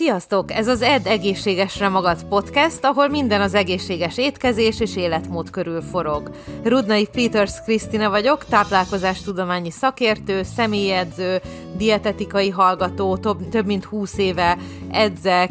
Sziasztok! Ez az Ed Egészségesre Magad podcast, ahol minden az egészséges étkezés és életmód körül forog. Rudnai Peters Krisztina vagyok, táplálkozástudományi szakértő, személyedző, dietetikai hallgató, több, több mint 20 éve edzek,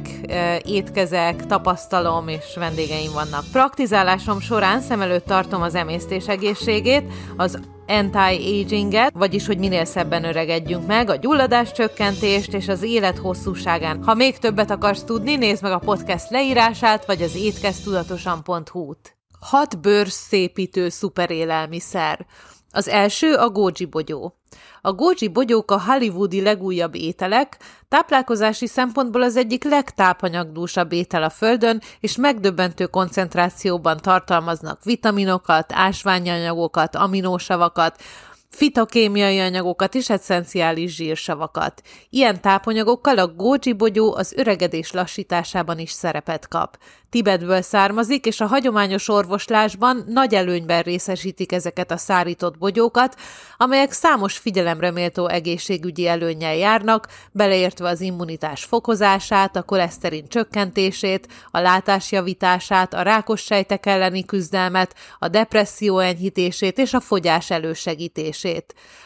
étkezek, tapasztalom és vendégeim vannak. Praktizálásom során szem előtt tartom az emésztés egészségét, az anti-aginget, vagyis hogy minél szebben öregedjünk meg, a gyulladás csökkentést és az élet hosszúságán. Ha még többet akarsz tudni, nézd meg a podcast leírását, vagy az étkeztudatosan.hu-t. Hat bőrszépítő szuperélelmiszer. Az első a goji bogyó. A goji bogyók a hollywoodi legújabb ételek, táplálkozási szempontból az egyik legtápanyagdúsabb étel a Földön, és megdöbbentő koncentrációban tartalmaznak vitaminokat, ásványanyagokat, aminósavakat, fitokémiai anyagokat és eszenciális zsírsavakat. Ilyen tápanyagokkal a goji bogyó az öregedés lassításában is szerepet kap. Tibetből származik, és a hagyományos orvoslásban nagy előnyben részesítik ezeket a szárított bogyókat, amelyek számos figyelemre méltó egészségügyi előnnyel járnak, beleértve az immunitás fokozását, a koleszterin csökkentését, a látás javítását, a rákos sejtek elleni küzdelmet, a depresszió enyhítését és a fogyás elősegítését.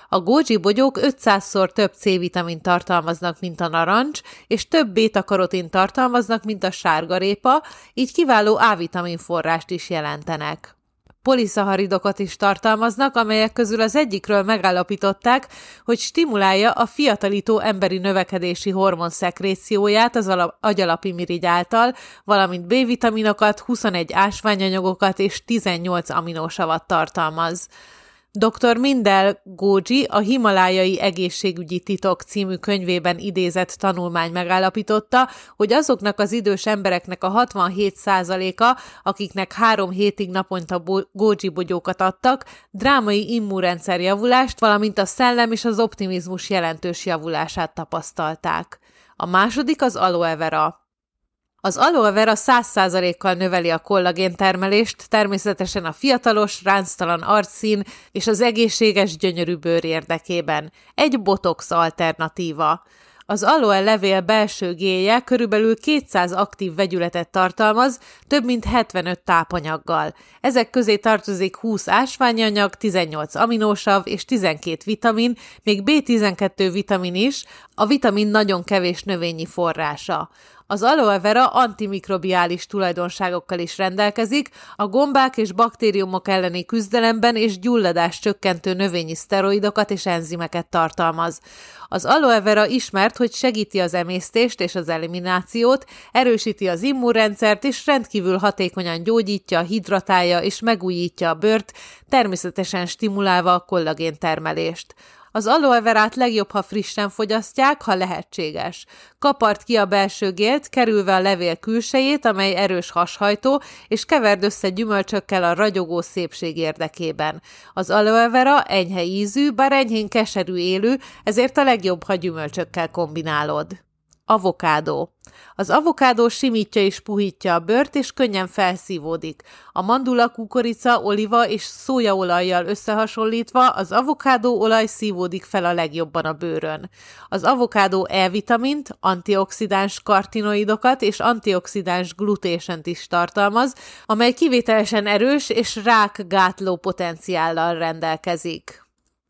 A goji bogyók 500-szor több C-vitamin tartalmaznak, mint a narancs, és több beta-karotin tartalmaznak, mint a sárgarépa, így kiváló A-vitamin forrást is jelentenek poliszaharidokat is tartalmaznak, amelyek közül az egyikről megállapították, hogy stimulálja a fiatalító emberi növekedési hormon szekrécióját az agyalapi mirigy által, valamint B-vitaminokat, 21 ásványanyagokat és 18 aminósavat tartalmaz. Dr. Mindel Góji a Himalájai Egészségügyi Titok című könyvében idézett tanulmány megállapította, hogy azoknak az idős embereknek a 67%-a, akiknek három hétig naponta Góji bogyókat adtak, drámai immunrendszer javulást, valamint a szellem és az optimizmus jelentős javulását tapasztalták. A második az aloe vera. Az aloe vera 100%-kal növeli a kollagén termelést, természetesen a fiatalos, ránctalan arcszín és az egészséges gyönyörű bőr érdekében. Egy botox alternatíva. Az aloe levél belső géje körülbelül 200 aktív vegyületet tartalmaz, több mint 75 tápanyaggal. Ezek közé tartozik 20 ásványanyag, 18 aminósav és 12 vitamin, még B12 vitamin is, a vitamin nagyon kevés növényi forrása. Az aloe vera antimikrobiális tulajdonságokkal is rendelkezik, a gombák és baktériumok elleni küzdelemben és gyulladás csökkentő növényi szteroidokat és enzimeket tartalmaz. Az aloe vera ismert, hogy segíti az emésztést és az eliminációt, erősíti az immunrendszert és rendkívül hatékonyan gyógyítja, hidratálja és megújítja a bőrt, természetesen stimulálva a kollagén termelést. Az aloe verát legjobb, ha frissen fogyasztják, ha lehetséges. Kapart ki a belső gélt, kerülve a levél külsejét, amely erős hashajtó, és keverd össze gyümölcsökkel a ragyogó szépség érdekében. Az aloe vera enyhe ízű, bár enyhén keserű élő, ezért a legjobb, ha gyümölcsökkel kombinálod. Avokádó. Az avokádó simítja és puhítja a bőrt, és könnyen felszívódik. A mandula, kukorica, oliva és szójaolajjal összehasonlítva az avokádó olaj szívódik fel a legjobban a bőrön. Az avokádó E-vitamint, antioxidáns kartinoidokat és antioxidáns glutésent is tartalmaz, amely kivételesen erős és rákgátló potenciállal rendelkezik.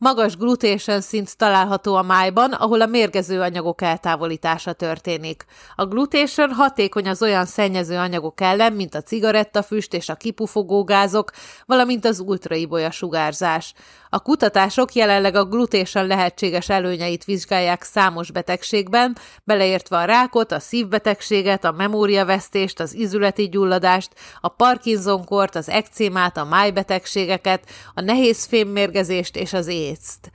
Magas glutation szint található a májban, ahol a mérgező anyagok eltávolítása történik. A glutation hatékony az olyan szennyező anyagok ellen, mint a cigarettafüst és a kipufogó gázok, valamint az ultraibolya sugárzás. A kutatások jelenleg a glutésen lehetséges előnyeit vizsgálják számos betegségben, beleértve a rákot, a szívbetegséget, a memóriavesztést, az izületi gyulladást, a Parkinson-kort, az ekcémát, a májbetegségeket, a nehéz fémmérgezést és az észt.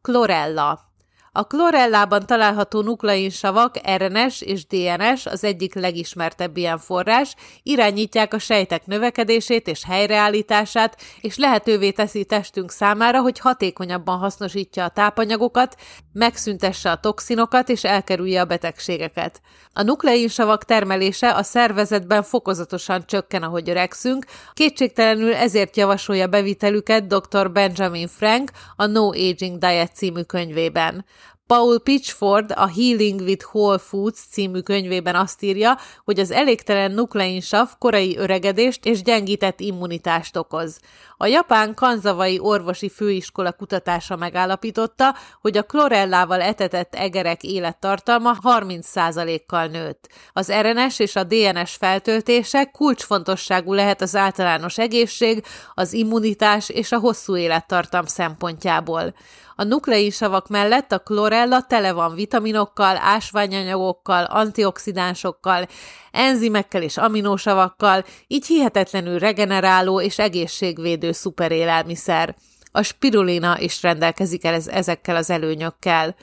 Chlorella a klorellában található nukleinsavak, RNS és DNS, az egyik legismertebb ilyen forrás, irányítják a sejtek növekedését és helyreállítását, és lehetővé teszi testünk számára, hogy hatékonyabban hasznosítja a tápanyagokat, megszüntesse a toxinokat és elkerülje a betegségeket. A nukleinsavak termelése a szervezetben fokozatosan csökken, ahogy öregszünk, kétségtelenül ezért javasolja bevitelüket dr. Benjamin Frank a No Aging Diet című könyvében. Paul Pitchford a Healing with Whole Foods című könyvében azt írja, hogy az elégtelen nukleinsav korai öregedést és gyengített immunitást okoz. A japán kanzavai orvosi főiskola kutatása megállapította, hogy a klorellával etetett egerek élettartalma 30%-kal nőtt. Az RNS és a DNS feltöltések kulcsfontosságú lehet az általános egészség, az immunitás és a hosszú élettartam szempontjából. A nukleinsavak mellett a klorella tele van vitaminokkal, ásványanyagokkal, antioxidánsokkal, enzimekkel és aminósavakkal, így hihetetlenül regeneráló és egészségvédő szuperélelmiszer. A spirulina is rendelkezik el ezekkel az előnyökkel.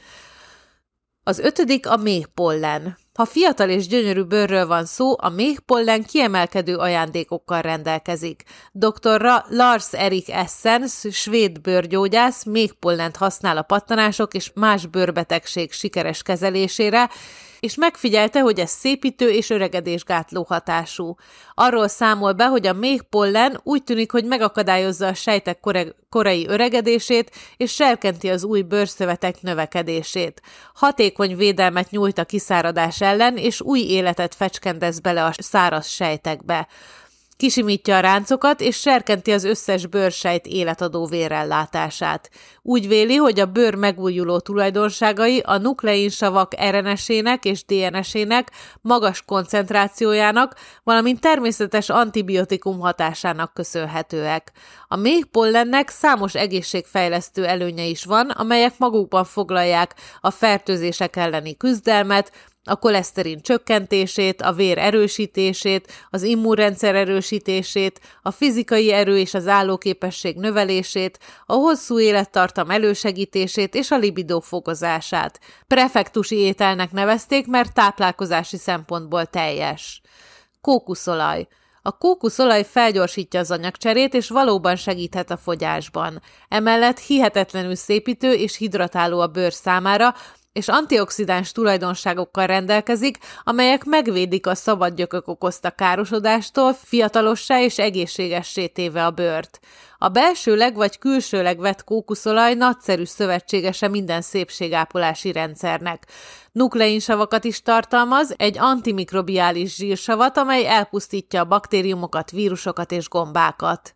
Az ötödik a méhpollen. Ha fiatal és gyönyörű bőrről van szó, a méhpollen kiemelkedő ajándékokkal rendelkezik. Dr. Lars Erik Essen, svéd bőrgyógyász, méhpollent használ a pattanások és más bőrbetegség sikeres kezelésére, és megfigyelte, hogy ez szépítő és öregedésgátló hatású. Arról számol be, hogy a méhpollen úgy tűnik, hogy megakadályozza a sejtek korai öregedését, és serkenti az új bőrszövetek növekedését. Hatékony védelmet nyújt a kiszáradás ellen, és új életet fecskendez bele a száraz sejtekbe. Kisimítja a ráncokat, és serkenti az összes bőrsejt életadó vérellátását. Úgy véli, hogy a bőr megújuló tulajdonságai a nukleinsavak RNS-ének és DNS-ének magas koncentrációjának, valamint természetes antibiotikum hatásának köszönhetőek. A méhpollennek számos egészségfejlesztő előnye is van, amelyek magukban foglalják a fertőzések elleni küzdelmet, a koleszterin csökkentését, a vér erősítését, az immunrendszer erősítését, a fizikai erő és az állóképesség növelését, a hosszú élettartam elősegítését és a libidó fokozását. Prefektusi ételnek nevezték, mert táplálkozási szempontból teljes. Kókuszolaj. A kókuszolaj felgyorsítja az anyagcserét, és valóban segíthet a fogyásban. Emellett hihetetlenül szépítő és hidratáló a bőr számára, és antioxidáns tulajdonságokkal rendelkezik, amelyek megvédik a szabadgyökök okozta károsodástól, fiatalossá és egészségessé téve a bőrt. A belsőleg vagy külsőleg vett kókuszolaj nagyszerű szövetségese minden szépségápolási rendszernek. Nukleinsavakat is tartalmaz, egy antimikrobiális zsírsavat, amely elpusztítja a baktériumokat, vírusokat és gombákat.